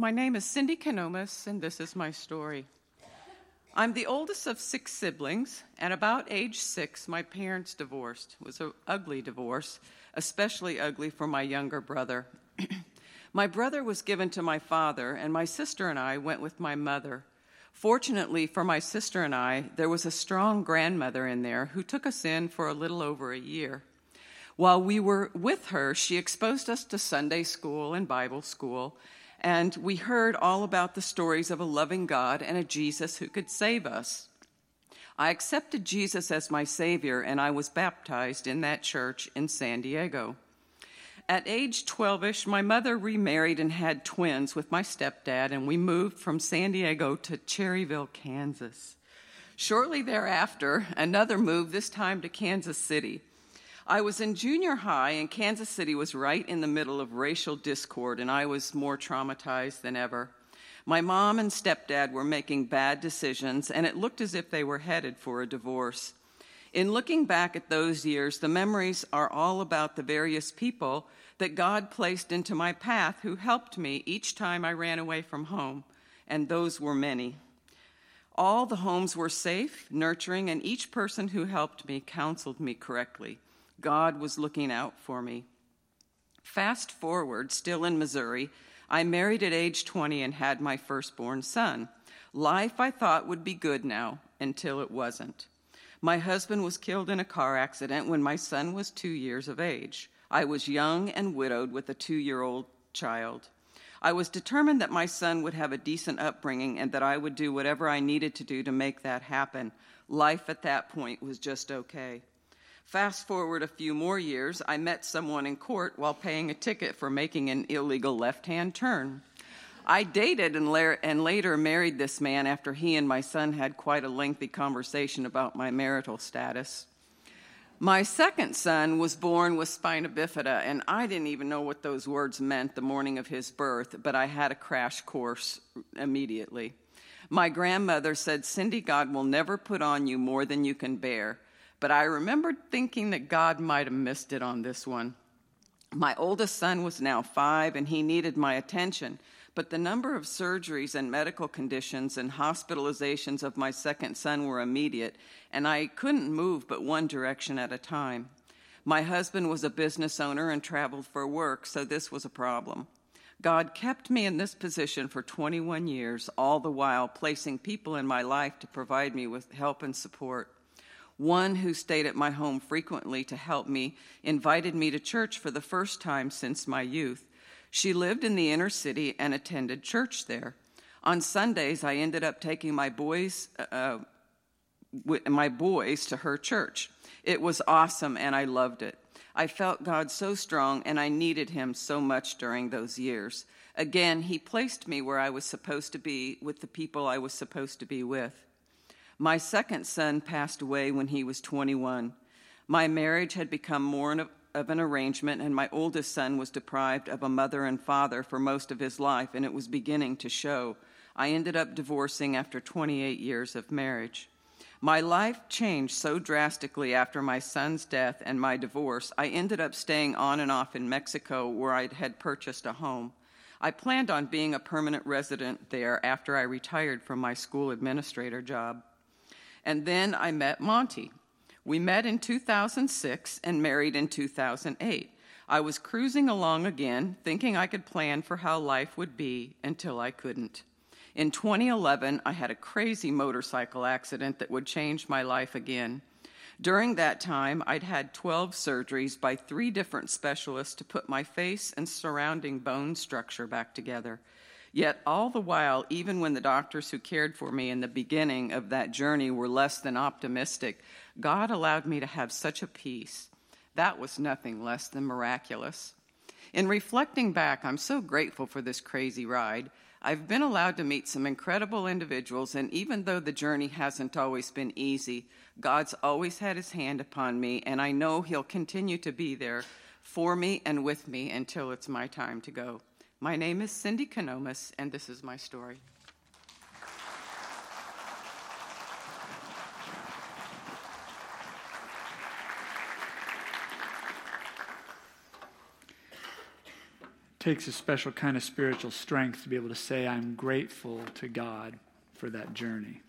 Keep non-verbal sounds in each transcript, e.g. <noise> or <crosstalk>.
My name is Cindy Canomas, and this is my story. I'm the oldest of six siblings, and about age six, my parents divorced. It was an ugly divorce, especially ugly for my younger brother. <clears throat> my brother was given to my father, and my sister and I went with my mother. Fortunately for my sister and I, there was a strong grandmother in there who took us in for a little over a year. While we were with her, she exposed us to Sunday school and Bible school, and we heard all about the stories of a loving God and a Jesus who could save us. I accepted Jesus as my Savior, and I was baptized in that church in San Diego. At age 12 ish, my mother remarried and had twins with my stepdad, and we moved from San Diego to Cherryvale, Kansas. Shortly thereafter, another move, this time to Kansas City. I was in junior high, and Kansas City was right in the middle of racial discord, and I was more traumatized than ever. My mom and stepdad were making bad decisions, and it looked as if they were headed for a divorce. In looking back at those years, the memories are all about the various people that God placed into my path who helped me each time I ran away from home, and those were many. All the homes were safe, nurturing, and each person who helped me counseled me correctly. God was looking out for me. Fast forward, still in Missouri, I married at age 20 and had my firstborn son. Life I thought would be good now until it wasn't. My husband was killed in a car accident when my son was two years of age. I was young and widowed with a two year old child. I was determined that my son would have a decent upbringing and that I would do whatever I needed to do to make that happen. Life at that point was just okay. Fast forward a few more years, I met someone in court while paying a ticket for making an illegal left hand turn. I dated and, la- and, later married this man after he and my son had quite a lengthy conversation about my marital status. My second son was born with spina bifida, and I didn't even know what those words meant the morning of his birth, but I had a crash course immediately. My grandmother said, Cindy, God will never put on you more than you can bear. But I remembered thinking that God might have missed it on this one. My oldest son was now five and he needed my attention, but the number of surgeries and medical conditions and hospitalizations of my second son were immediate, and I couldn't move but one direction at a time. My husband was a business owner and traveled for work, so this was a problem. God kept me in this position for 21 years, all the while placing people in my life to provide me with help and support. One who stayed at my home frequently to help me invited me to church for the first time since my youth. She lived in the inner city and attended church there. On Sundays, I ended up taking my boys, uh, my boys to her church. It was awesome, and I loved it. I felt God so strong, and I needed Him so much during those years. Again, He placed me where I was supposed to be with the people I was supposed to be with. My second son passed away when he was 21. My marriage had become more of an arrangement, and my oldest son was deprived of a mother and father for most of his life, and it was beginning to show. I ended up divorcing after 28 years of marriage. My life changed so drastically after my son's death and my divorce, I ended up staying on and off in Mexico where I had purchased a home. I planned on being a permanent resident there after I retired from my school administrator job. And then I met Monty. We met in 2006 and married in 2008. I was cruising along again, thinking I could plan for how life would be until I couldn't. In 2011, I had a crazy motorcycle accident that would change my life again. During that time, I'd had 12 surgeries by three different specialists to put my face and surrounding bone structure back together. Yet, all the while, even when the doctors who cared for me in the beginning of that journey were less than optimistic, God allowed me to have such a peace. That was nothing less than miraculous. In reflecting back, I'm so grateful for this crazy ride. I've been allowed to meet some incredible individuals, and even though the journey hasn't always been easy, God's always had his hand upon me, and I know he'll continue to be there for me and with me until it's my time to go. My name is Cindy Canomas, and this is my story. takes a special kind of spiritual strength to be able to say, I'm grateful to God for that journey.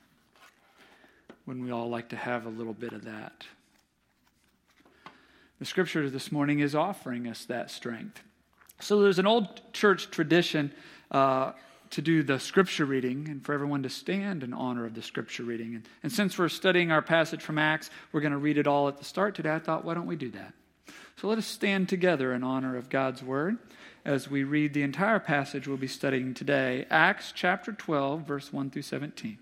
When we all like to have a little bit of that. The scripture this morning is offering us that strength. So there's an old church tradition uh, to do the scripture reading and for everyone to stand in honor of the scripture reading. And, and since we're studying our passage from Acts, we're going to read it all at the start today. I thought, why don't we do that? So let us stand together in honor of God's word as we read the entire passage we'll be studying today Acts chapter 12, verse 1 through 17.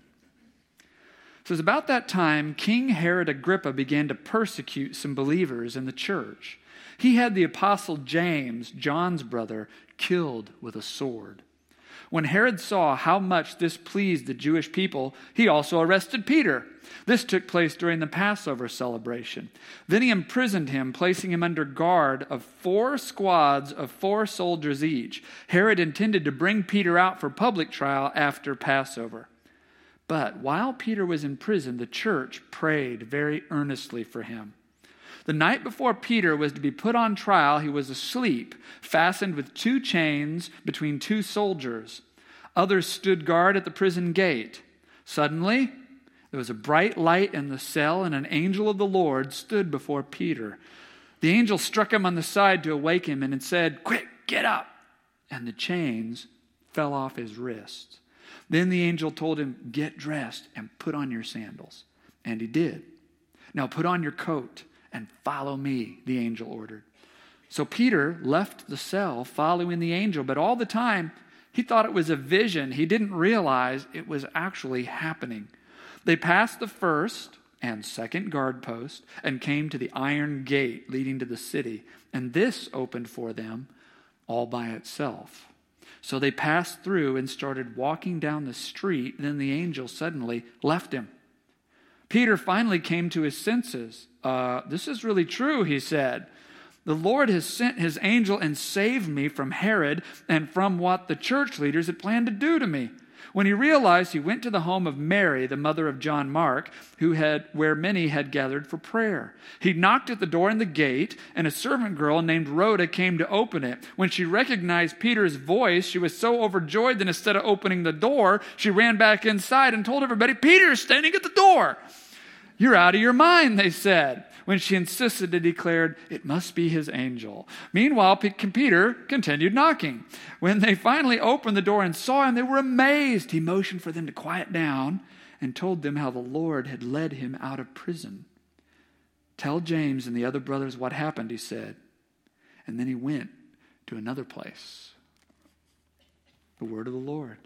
It says, About that time, King Herod Agrippa began to persecute some believers in the church. He had the apostle James, John's brother, killed with a sword. When Herod saw how much this pleased the Jewish people, he also arrested Peter. This took place during the Passover celebration. Then he imprisoned him, placing him under guard of four squads of four soldiers each. Herod intended to bring Peter out for public trial after Passover. But while Peter was in prison, the church prayed very earnestly for him. The night before Peter was to be put on trial, he was asleep, fastened with two chains between two soldiers. Others stood guard at the prison gate. Suddenly, there was a bright light in the cell, and an angel of the Lord stood before Peter. The angel struck him on the side to awake him and said, Quick, get up! And the chains fell off his wrists. Then the angel told him, Get dressed and put on your sandals. And he did. Now put on your coat and follow me, the angel ordered. So Peter left the cell following the angel, but all the time he thought it was a vision. He didn't realize it was actually happening. They passed the first and second guard post and came to the iron gate leading to the city, and this opened for them all by itself. So they passed through and started walking down the street. Then the angel suddenly left him. Peter finally came to his senses. Uh, this is really true, he said. The Lord has sent his angel and saved me from Herod and from what the church leaders had planned to do to me. When he realized, he went to the home of Mary, the mother of John Mark, who had where many had gathered for prayer. He knocked at the door in the gate, and a servant girl named Rhoda came to open it. When she recognized Peter's voice, she was so overjoyed that instead of opening the door, she ran back inside and told everybody, Peter's standing at the door. You're out of your mind, they said. When she insisted, and declared, It must be his angel. Meanwhile, Peter continued knocking. When they finally opened the door and saw him, they were amazed. He motioned for them to quiet down and told them how the Lord had led him out of prison. Tell James and the other brothers what happened, he said. And then he went to another place. The word of the Lord.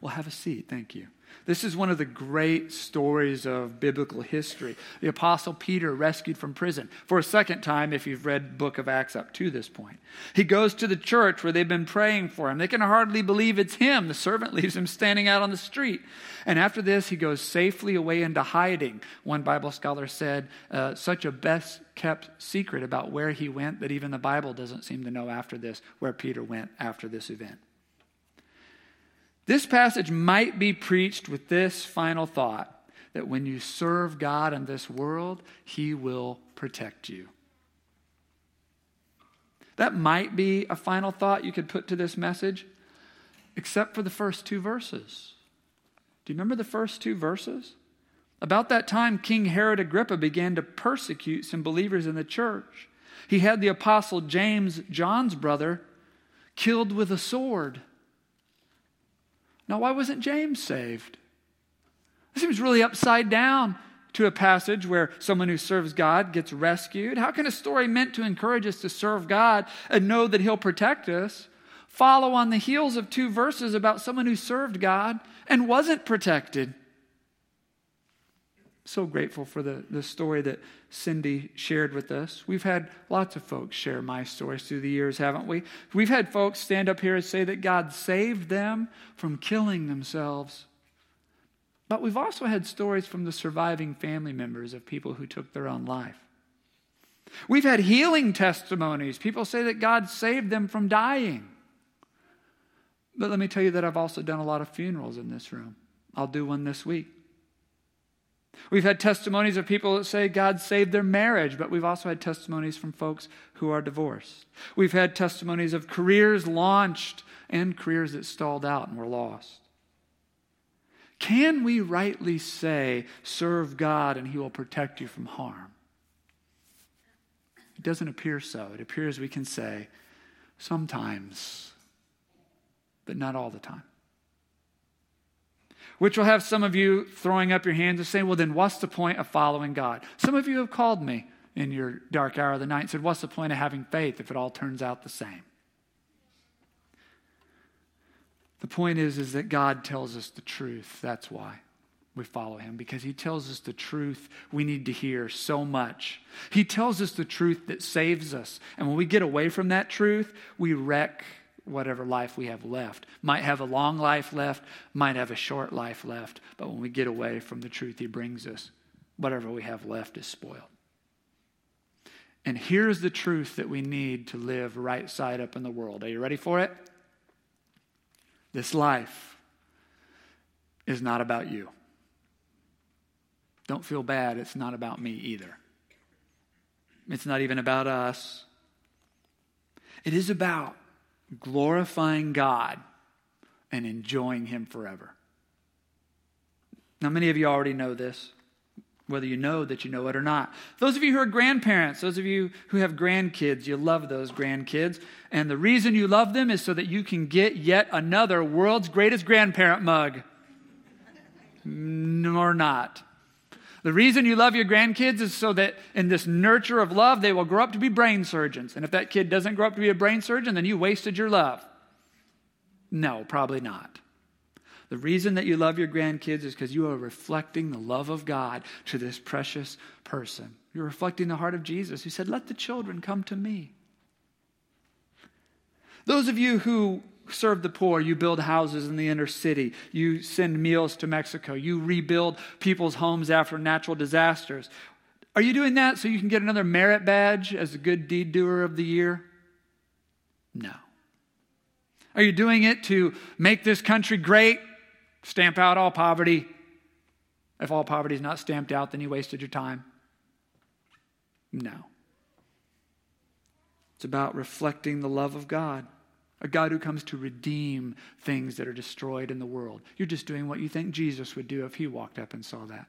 Well, have a seat. Thank you. This is one of the great stories of biblical history. The apostle Peter rescued from prison for a second time if you've read book of Acts up to this point. He goes to the church where they've been praying for him. They can hardly believe it's him. The servant <laughs> leaves him standing out on the street. And after this, he goes safely away into hiding. One Bible scholar said, uh, such a best kept secret about where he went that even the Bible doesn't seem to know after this where Peter went after this event. This passage might be preached with this final thought that when you serve God in this world, He will protect you. That might be a final thought you could put to this message, except for the first two verses. Do you remember the first two verses? About that time, King Herod Agrippa began to persecute some believers in the church. He had the apostle James, John's brother, killed with a sword. Now, why wasn't James saved? It seems really upside down to a passage where someone who serves God gets rescued. How can a story meant to encourage us to serve God and know that He'll protect us follow on the heels of two verses about someone who served God and wasn't protected? So grateful for the, the story that Cindy shared with us. We've had lots of folks share my stories through the years, haven't we? We've had folks stand up here and say that God saved them from killing themselves. But we've also had stories from the surviving family members of people who took their own life. We've had healing testimonies. People say that God saved them from dying. But let me tell you that I've also done a lot of funerals in this room. I'll do one this week. We've had testimonies of people that say God saved their marriage, but we've also had testimonies from folks who are divorced. We've had testimonies of careers launched and careers that stalled out and were lost. Can we rightly say, serve God and he will protect you from harm? It doesn't appear so. It appears we can say, sometimes, but not all the time which will have some of you throwing up your hands and saying, Well, then what's the point of following God? Some of you have called me in your dark hour of the night and said, What's the point of having faith if it all turns out the same? The point is, is that God tells us the truth. That's why we follow him, because he tells us the truth we need to hear so much. He tells us the truth that saves us. And when we get away from that truth, we wreck whatever life we have left. Might have a long life left, might have a short life left, but when we get away from the truth He brings us, whatever we have left is spoiled. And here's the truth that we need to live right side up in the world. Are you ready for it? This life is not about you. Don't feel bad, it's not about me either. It's not even about us. It is about glorifying God and enjoying Him forever. Now, many of you already know this, whether you know that you know it or not. Those of you who are grandparents, those of you who have grandkids, you love those grandkids. And the reason you love them is so that you can get yet another world's greatest grandparent mug. Nor not. The reason you love your grandkids is so that in this nurture of love, they will grow up to be brain surgeons. And if that kid doesn't grow up to be a brain surgeon, then you wasted your love. No, probably not. The reason that you love your grandkids is because you are reflecting the love of God to this precious person. You're reflecting the heart of Jesus who said, Let the children come to me. Those of you who serve the poor, you build houses in the inner city, you send meals to Mexico, you rebuild people's homes after natural disasters. Are you doing that so you can get another merit badge as a good deed doer of the year? No. Are you doing it to make this country great? Stamp out all poverty. If all poverty is not stamped out, then you wasted your time. No. It's about reflecting the love of God a God who comes to redeem things that are destroyed in the world. You're just doing what you think Jesus would do if he walked up and saw that.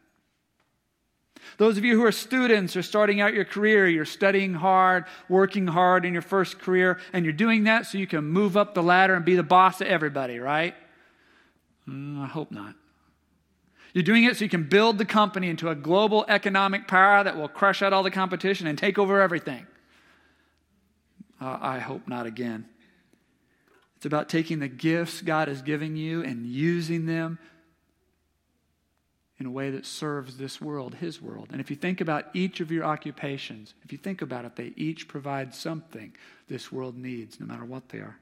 Those of you who are students or starting out your career, you're studying hard, working hard in your first career, and you're doing that so you can move up the ladder and be the boss of everybody, right? Mm, I hope not. You're doing it so you can build the company into a global economic power that will crush out all the competition and take over everything. Uh, I hope not again. It's about taking the gifts God is giving you and using them in a way that serves this world, His world. And if you think about each of your occupations, if you think about it, they each provide something this world needs, no matter what they are.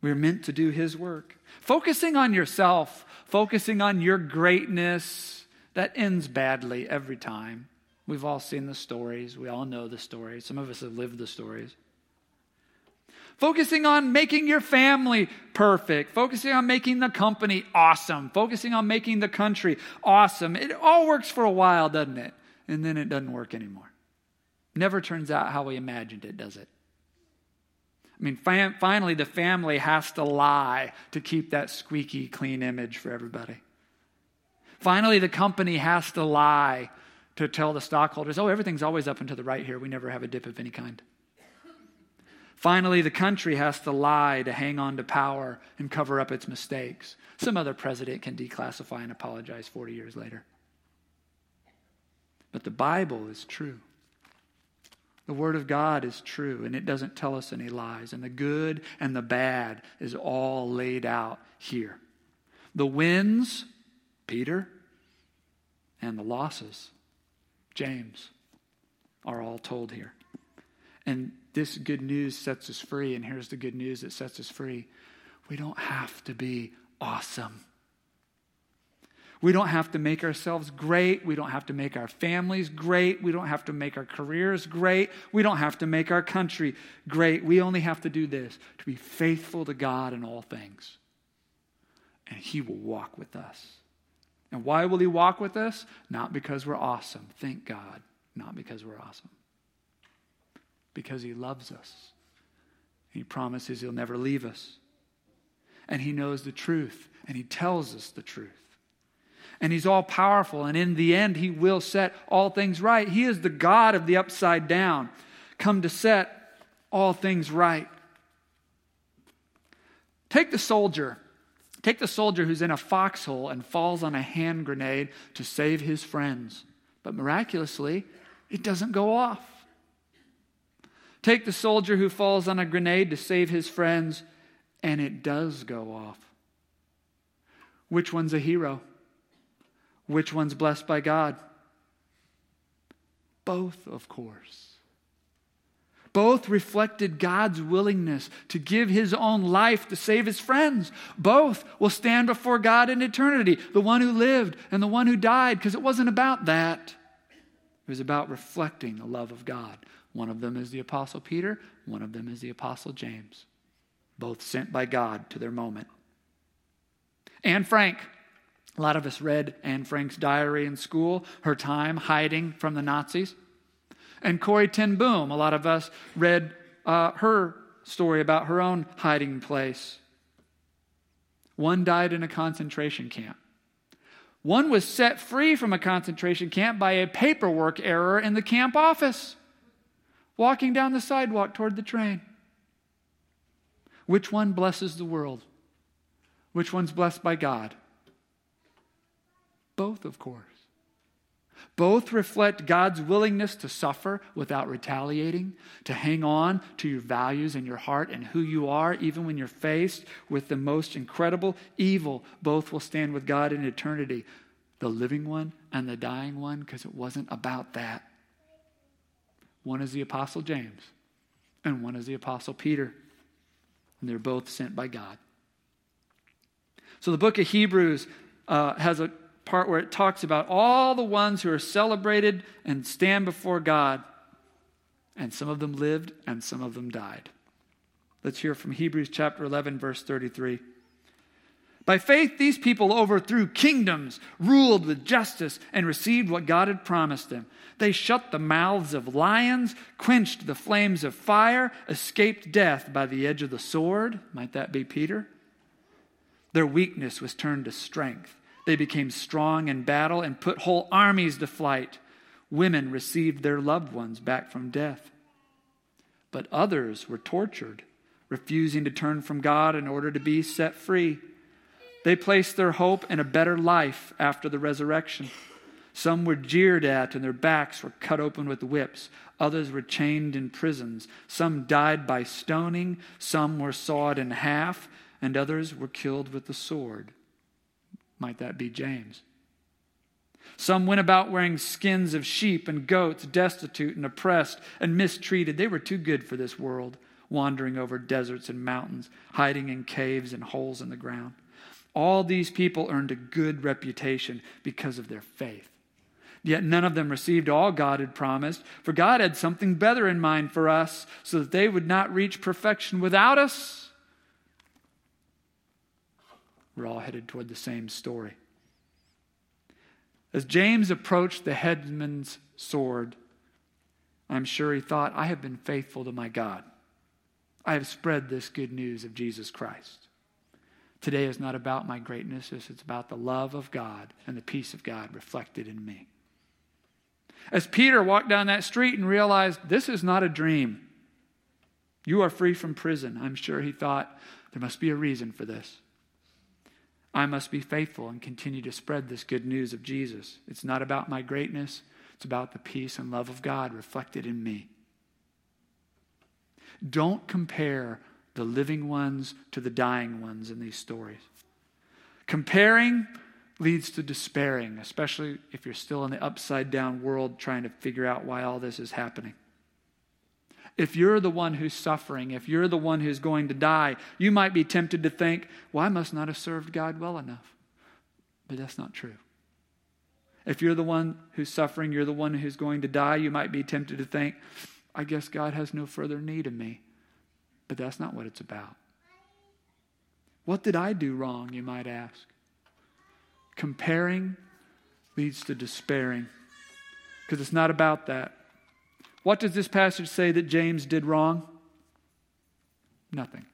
We're meant to do His work. Focusing on yourself, focusing on your greatness, that ends badly every time. We've all seen the stories. We all know the stories. Some of us have lived the stories. Focusing on making your family perfect, focusing on making the company awesome, focusing on making the country awesome. It all works for a while, doesn't it? And then it doesn't work anymore. Never turns out how we imagined it, does it? I mean, fam- finally, the family has to lie to keep that squeaky clean image for everybody. Finally, the company has to lie to tell the stockholders, oh, everything's always up and to the right here. We never have a dip of any kind. Finally, the country has to lie to hang on to power and cover up its mistakes. Some other president can declassify and apologize 40 years later. But the Bible is true. The Word of God is true, and it doesn't tell us any lies. And the good and the bad is all laid out here. The wins, Peter, and the losses, James, are all told here. And this good news sets us free, and here's the good news that sets us free. We don't have to be awesome. We don't have to make ourselves great. We don't have to make our families great. We don't have to make our careers great. We don't have to make our country great. We only have to do this to be faithful to God in all things. And He will walk with us And why will He walk with us? Not because we're awesome. Thank God. Not because we're awesome. Because He loves us. He promises He'll never leave us. And He knows the truth, and He tells us the truth. And He's all powerful, and in the end, He will set all things right. He is the God of the upside down, come to set all things right. Take the soldier Take the soldier who's in a foxhole and falls on a hand grenade to save his friends, but miraculously, it doesn't go off. Take the soldier who falls on a grenade to save his friends, and it does go off. Which one's a hero? Which one's blessed by God? Both, of course. Both reflected God's willingness to give his own life to save his friends. Both will stand before God in eternity, the one who lived and the one who died, because it wasn't about that. It was about reflecting the love of God. One of them is the Apostle Peter, one of them is the Apostle James, both sent by God to their moment. Anne Frank. A lot of us read Anne Frank's diary in school, her time hiding from the Nazis and Corrie ten Boom. A lot of us read uh, her story about her own hiding place. One died in a concentration camp. One was set free from a concentration camp by a paperwork error in the camp office, walking down the sidewalk toward the train. Which one blesses the world? Which one's blessed by God? Both, of course. Both reflect God's willingness to suffer without retaliating, to hang on to your values and your heart and who you are, even when you're faced with the most incredible evil. Both will stand with God in eternity, the living one and the dying one, because it wasn't about that. One is the Apostle James, and one is the Apostle Peter, and they're both sent by God. So the book of Hebrews uh, has a part where it talks about all the ones who are celebrated and stand before God. And some of them lived and some of them died. Let's hear from Hebrews chapter 11, verse 33. By faith, these people overthrew kingdoms, ruled with justice, and received what God had promised them. They shut the mouths of lions, quenched the flames of fire, escaped death by the edge of the sword. Might that be Peter? Their weakness was turned to strength. They became strong in battle and put whole armies to flight. Women received their loved ones back from death. But others were tortured, refusing to turn from God in order to be set free. They placed their hope in a better life after the resurrection. Some were jeered at and their backs were cut open with whips. Others were chained in prisons. Some died by stoning. Some were sawed in half. And others were killed with the sword. Might that be James? Some went about wearing skins of sheep and goats, destitute and oppressed and mistreated. They were too good for this world, wandering over deserts and mountains, hiding in caves and holes in the ground. All these people earned a good reputation because of their faith. Yet none of them received all God had promised, for God had something better in mind for us, so that they would not reach perfection without us. We're all headed toward the same story. As James approached the headsman's sword, I'm sure he thought, I have been faithful to my God. I have spread this good news of Jesus Christ. Today is not about my greatness, it's about the love of God and the peace of God reflected in me. As Peter walked down that street and realized this is not a dream, you are free from prison, I'm sure he thought, there must be a reason for this. I must be faithful and continue to spread this good news of Jesus. It's not about my greatness, it's about the peace and love of God reflected in me. Don't compare the living ones to the dying ones in these stories. Comparing leads to despairing, especially if you're still in the upside down world trying to figure out why all this is happening. If you're the one who's suffering, if you're the one who's going to die, you might be tempted to think, well, I must not have served God well enough. But that's not true. If you're the one who's suffering, you're the one who's going to die, you might be tempted to think, I guess God has no further need of me. But that's not what it's about. What did I do wrong, you might ask? Comparing leads to despairing because it's not about that. What does this passage say that James did wrong? Nothing.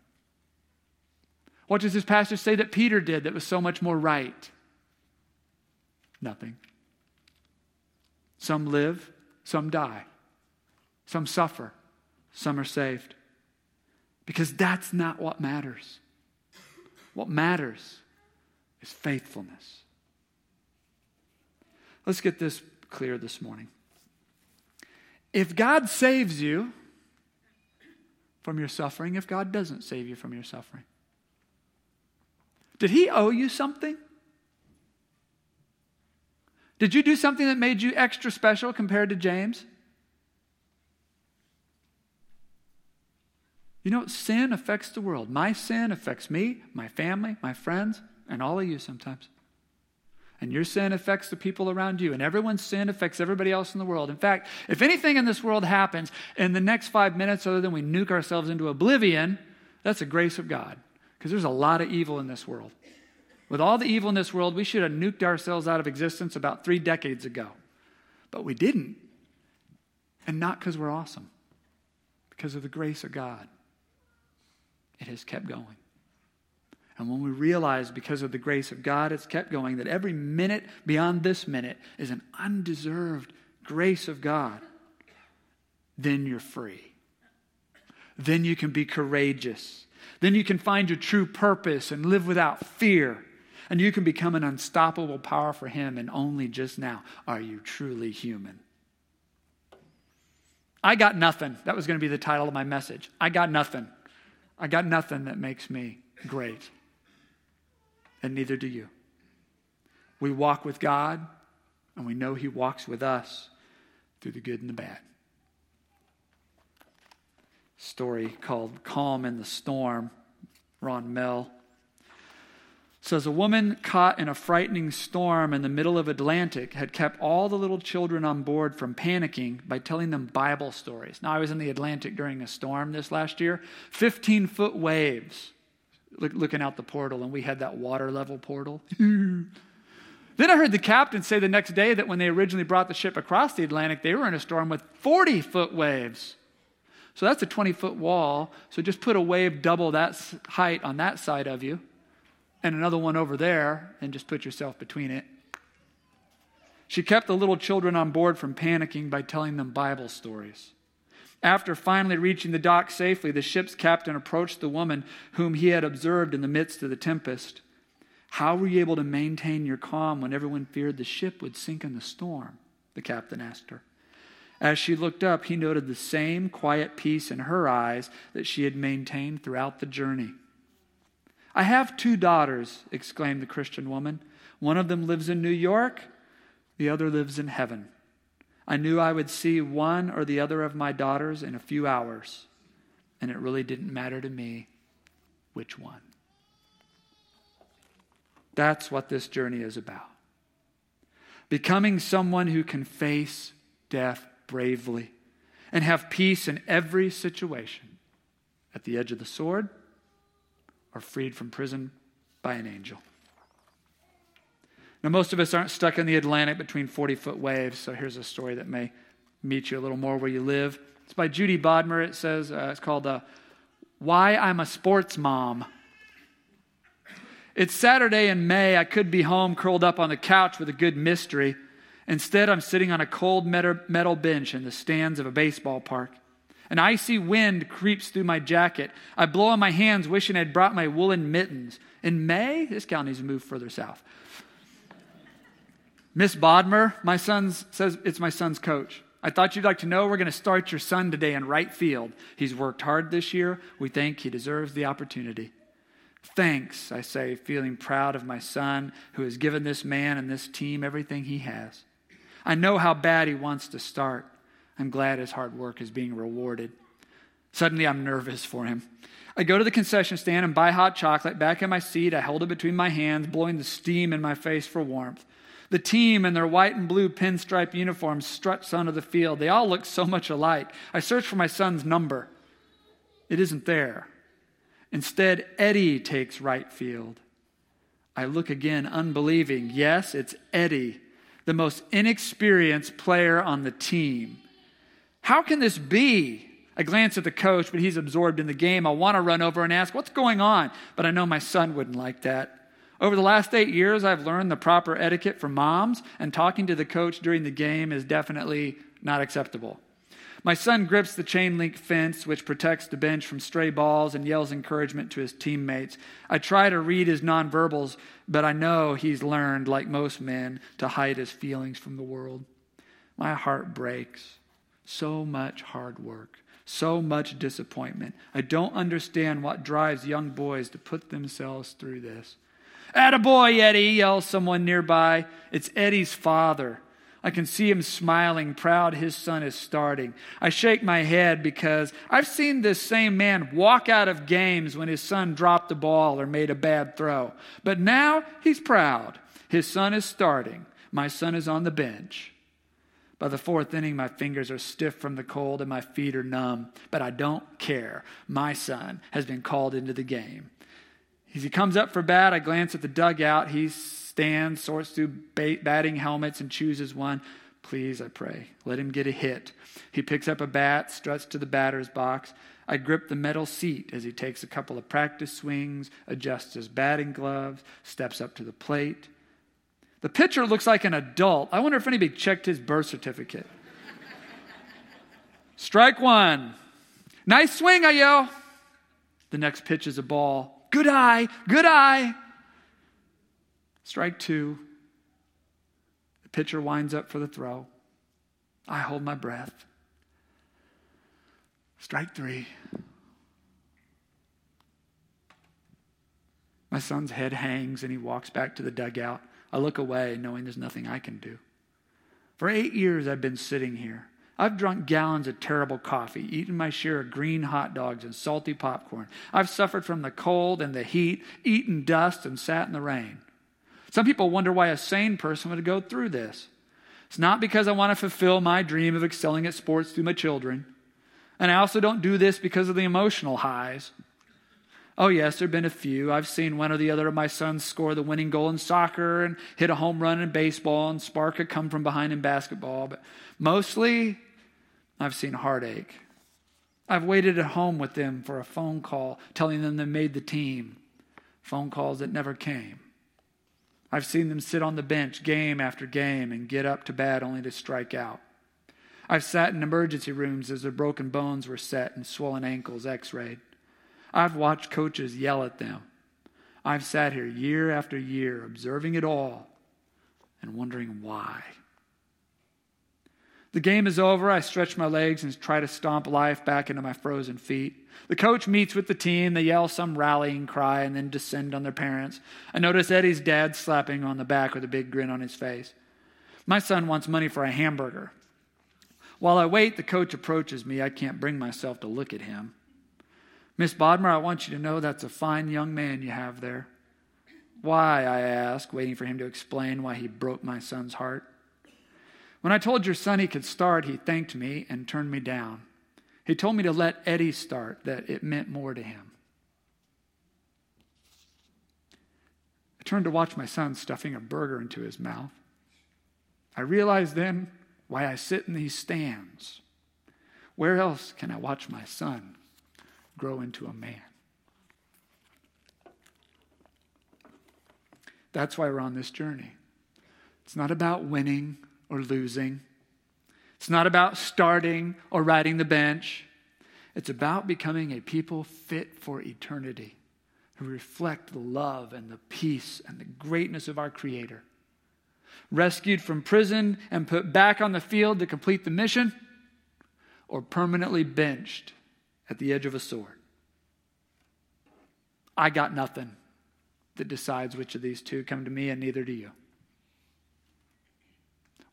What does this passage say that Peter did that was so much more right? Nothing. Some live, some die, some suffer, some are saved. Because that's not what matters. What matters is faithfulness. Let's get this clear this morning. If God saves you from your suffering, if God doesn't save you from your suffering, did He owe you something? Did you do something that made you extra special compared to James? You know, sin affects the world. My sin affects me, my family, my friends, and all of you sometimes. And your sin affects the people around you, and everyone's sin affects everybody else in the world. In fact, if anything in this world happens in the next five minutes, other than we nuke ourselves into oblivion, that's the grace of God. Because there's a lot of evil in this world. With all the evil in this world, we should have nuked ourselves out of existence about three decades ago. But we didn't. And not because we're awesome, because of the grace of God. It has kept going. And when we realize, because of the grace of God, it's kept going, that every minute beyond this minute is an undeserved grace of God, then you're free. Then you can be courageous. Then you can find your true purpose and live without fear. And you can become an unstoppable power for Him. And only just now are you truly human. I got nothing. That was going to be the title of my message. I got nothing. I got nothing that makes me great and neither do you. We walk with God, and we know He walks with us through the good and the bad. Story called Calm in the Storm, Ron Mehl says a woman caught in a frightening storm in the middle of Atlantic had kept all the little children on board from panicking by telling them Bible stories. Now I was in the Atlantic during a storm this last year, 15 foot waves look, looking out the portal, and we had that water level portal. <laughs> then I heard the captain say the next day that when they originally brought the ship across the Atlantic, they were in a storm with 40 foot waves. So that's a 20 foot wall. So just put a wave double that height on that side of you, and another one over there, and just put yourself between it. She kept the little children on board from panicking by telling them Bible stories. After finally reaching the dock safely, the ship's captain approached the woman whom he had observed in the midst of the tempest. How were you able to maintain your calm when everyone feared the ship would sink in the storm? The captain asked her. As she looked up, he noted the same quiet peace in her eyes that she had maintained throughout the journey. I have two daughters, exclaimed the Christian woman. One of them lives in New York, the other lives in heaven. I knew I would see one or the other of my daughters in a few hours, and it really didn't matter to me which one. That's what this journey is about. Becoming someone who can face death bravely and have peace in every situation at the edge of the sword or freed from prison by an angel. Now, most of us aren't stuck in the Atlantic between 40 foot waves, so here's a story that may meet you a little more where you live. It's by Judy Bodmer. It says, uh, it's called uh, Why I'm a Sports Mom. It's Saturday in May. I could be home curled up on the couch with a good mystery. Instead, I'm sitting on a cold metal bench in the stands of a baseball park. An icy wind creeps through my jacket. I blow on my hands, wishing I'd brought my woolen mittens. In May, this gal needs to move further south. Miss Bodmer, my son's says it's my son's coach. I thought you'd like to know we're going to start your son today in right field. He's worked hard this year. We think he deserves the opportunity. Thanks, I say, feeling proud of my son who has given this man and this team everything he has. I know how bad he wants to start. I'm glad his hard work is being rewarded. Suddenly, I'm nervous for him. I go to the concession stand and buy hot chocolate. Back in my seat, I hold it between my hands, blowing the steam in my face for warmth. The team in their white and blue pinstripe uniforms struts onto the field. They all look so much alike. I search for my son's number. It isn't there. Instead, Eddie takes right field. I look again, unbelieving. Yes, it's Eddie, the most inexperienced player on the team. How can this be? I glance at the coach, but he's absorbed in the game. I want to run over and ask, What's going on? But I know my son wouldn't like that. Over the last eight years, I've learned the proper etiquette for moms, and talking to the coach during the game is definitely not acceptable. My son grips the chain link fence, which protects the bench from stray balls, and yells encouragement to his teammates. I try to read his nonverbals, but I know he's learned, like most men, to hide his feelings from the world. My heart breaks. So much hard work, so much disappointment. I don't understand what drives young boys to put themselves through this. Attaboy, Eddie, yells someone nearby. It's Eddie's father. I can see him smiling, proud his son is starting. I shake my head because I've seen this same man walk out of games when his son dropped the ball or made a bad throw. But now he's proud. His son is starting. My son is on the bench. By the fourth inning, my fingers are stiff from the cold and my feet are numb. But I don't care. My son has been called into the game. As he comes up for bat, I glance at the dugout. He stands, sorts through batting helmets, and chooses one. Please, I pray, let him get a hit. He picks up a bat, struts to the batter's box. I grip the metal seat as he takes a couple of practice swings, adjusts his batting gloves, steps up to the plate. The pitcher looks like an adult. I wonder if anybody checked his birth certificate. Strike one. Nice swing, I yell. The next pitch is a ball. Good eye, good eye. Strike two. The pitcher winds up for the throw. I hold my breath. Strike three. My son's head hangs and he walks back to the dugout. I look away, knowing there's nothing I can do. For eight years, I've been sitting here. I've drunk gallons of terrible coffee, eaten my share of green hot dogs and salty popcorn. I've suffered from the cold and the heat, eaten dust, and sat in the rain. Some people wonder why a sane person would go through this. It's not because I want to fulfill my dream of excelling at sports through my children. And I also don't do this because of the emotional highs. Oh, yes, there have been a few. I've seen one or the other of my sons score the winning goal in soccer and hit a home run in baseball and spark a come from behind in basketball. But mostly, I've seen heartache. I've waited at home with them for a phone call telling them they made the team, phone calls that never came. I've seen them sit on the bench game after game and get up to bat only to strike out. I've sat in emergency rooms as their broken bones were set and swollen ankles x rayed. I've watched coaches yell at them. I've sat here year after year observing it all and wondering why. The game is over. I stretch my legs and try to stomp life back into my frozen feet. The coach meets with the team. They yell some rallying cry and then descend on their parents. I notice Eddie's dad slapping on the back with a big grin on his face. My son wants money for a hamburger. While I wait, the coach approaches me. I can't bring myself to look at him. Miss Bodmer, I want you to know that's a fine young man you have there. Why? I ask, waiting for him to explain why he broke my son's heart. When I told your son he could start, he thanked me and turned me down. He told me to let Eddie start, that it meant more to him. I turned to watch my son stuffing a burger into his mouth. I realized then why I sit in these stands. Where else can I watch my son grow into a man? That's why we're on this journey. It's not about winning or losing. It's not about starting or riding the bench. It's about becoming a people fit for eternity who reflect the love and the peace and the greatness of our Creator. Rescued from prison and put back on the field to complete the mission, or permanently benched at the edge of a sword. I got nothing that decides which of these two come to me, and neither do you.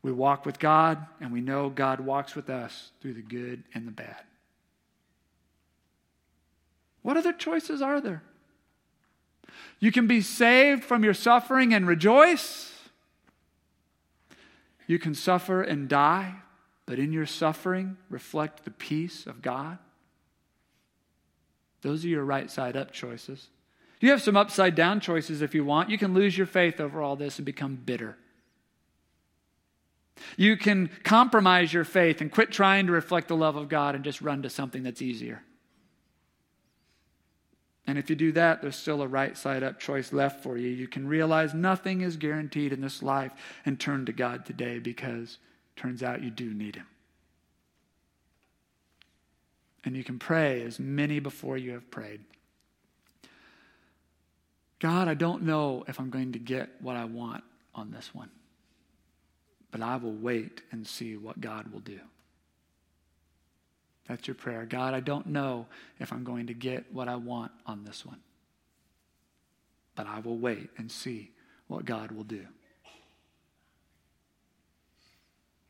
We walk with God, and we know God walks with us through the good and the bad. What other choices are there? You can be saved from your suffering and rejoice. You can suffer and die, but in your suffering, reflect the peace of God. Those are your right side up choices. You have some upside down choices if you want. You can lose your faith over all this and become bitter. You can compromise your faith and quit trying to reflect the love of God and just run to something that's easier. And if you do that, there's still a right side up choice left for you. You can realize nothing is guaranteed in this life and turn to God today because turns out you do need Him. And you can pray as many before you have prayed. God, I don't know if I'm going to get what I want on this one, but I will wait and see what God will do. That's your prayer. God, I don't know if I'm going to get what I want on this one, but I will wait and see what God will do.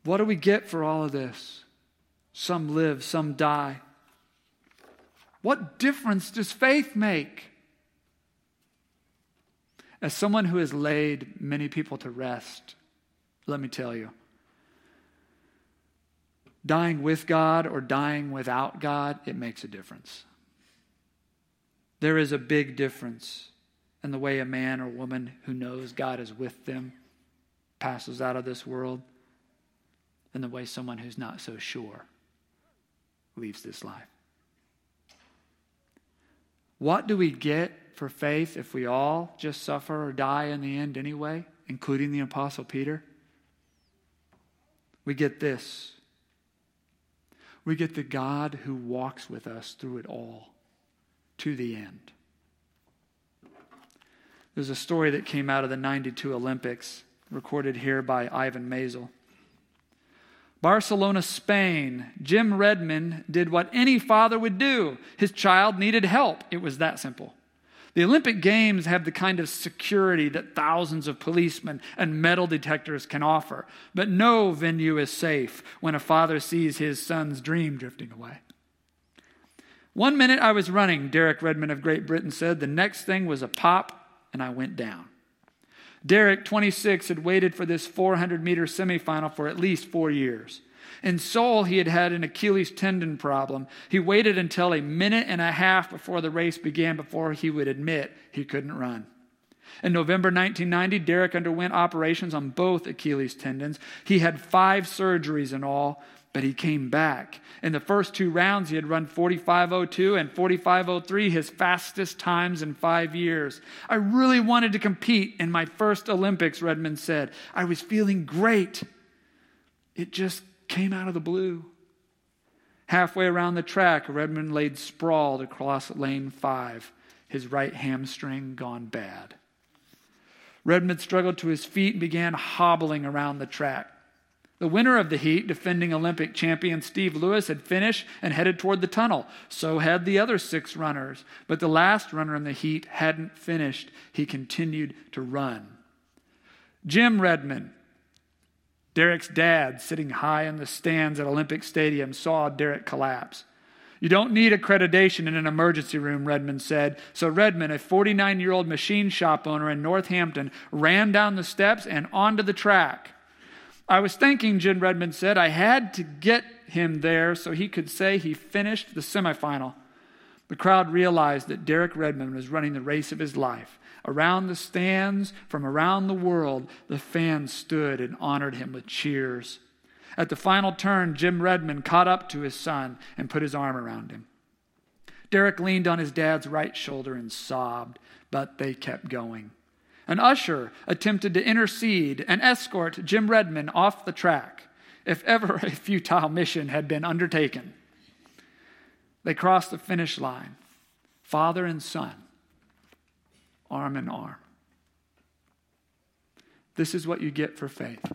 What do we get for all of this? Some live, some die. What difference does faith make? As someone who has laid many people to rest, let me tell you dying with God or dying without God, it makes a difference. There is a big difference in the way a man or woman who knows God is with them passes out of this world and the way someone who's not so sure leaves this life. What do we get for faith if we all just suffer or die in the end anyway, including the Apostle Peter? We get this we get the God who walks with us through it all to the end. There's a story that came out of the 92 Olympics, recorded here by Ivan Maisel. Barcelona, Spain. Jim Redmond did what any father would do. His child needed help. It was that simple. The Olympic Games have the kind of security that thousands of policemen and metal detectors can offer, but no venue is safe when a father sees his son's dream drifting away. One minute I was running, Derek Redmond of Great Britain said. The next thing was a pop, and I went down. Derek, 26, had waited for this 400 meter semifinal for at least four years. In Seoul, he had had an Achilles tendon problem. He waited until a minute and a half before the race began before he would admit he couldn't run. In November 1990, Derek underwent operations on both Achilles tendons. He had five surgeries in all, but he came back. In the first two rounds, he had run 45.02 and 45.03, his fastest times in five years. I really wanted to compete in my first Olympics, Redmond said. I was feeling great. It just came out of the blue. Halfway around the track, Redmond laid sprawled across lane five, his right hamstring gone bad. Redmond struggled to his feet and began hobbling around the track. The winner of the heat, defending Olympic champion Steve Lewis, had finished and headed toward the tunnel. So had the other six runners. But the last runner in the heat hadn't finished. He continued to run. Jim Redmond, Derek's dad, sitting high in the stands at Olympic Stadium, saw Derek collapse. You don't need accreditation in an emergency room, Redmond said. So Redmond, a 49 year old machine shop owner in Northampton, ran down the steps and onto the track. I was thinking, Jim Redmond said, I had to get him there so he could say he finished the semifinal. The crowd realized that Derek Redmond was running the race of his life. Around the stands from around the world, the fans stood and honored him with cheers. At the final turn, Jim Redmond caught up to his son and put his arm around him. Derek leaned on his dad's right shoulder and sobbed, but they kept going. An usher attempted to intercede and escort Jim Redmond off the track, if ever a futile mission had been undertaken. They crossed the finish line, father and son, arm in arm. This is what you get for faith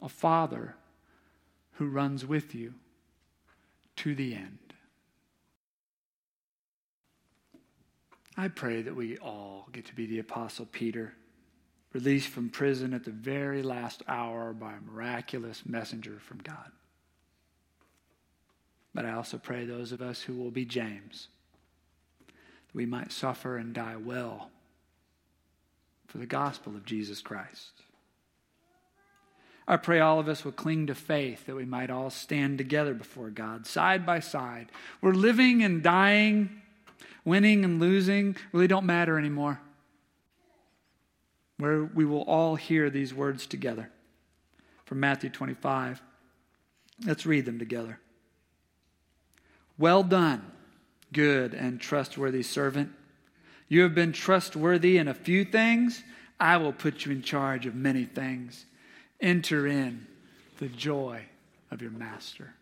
a father who runs with you to the end. I pray that we all get to be the Apostle Peter, released from prison at the very last hour by a miraculous messenger from God. But I also pray those of us who will be James that we might suffer and die well for the gospel of Jesus Christ. I pray all of us will cling to faith that we might all stand together before God, side by side. We're living and dying. Winning and losing really don't matter anymore. Where we will all hear these words together from Matthew 25. Let's read them together. Well done, good and trustworthy servant. You have been trustworthy in a few things. I will put you in charge of many things. Enter in the joy of your master.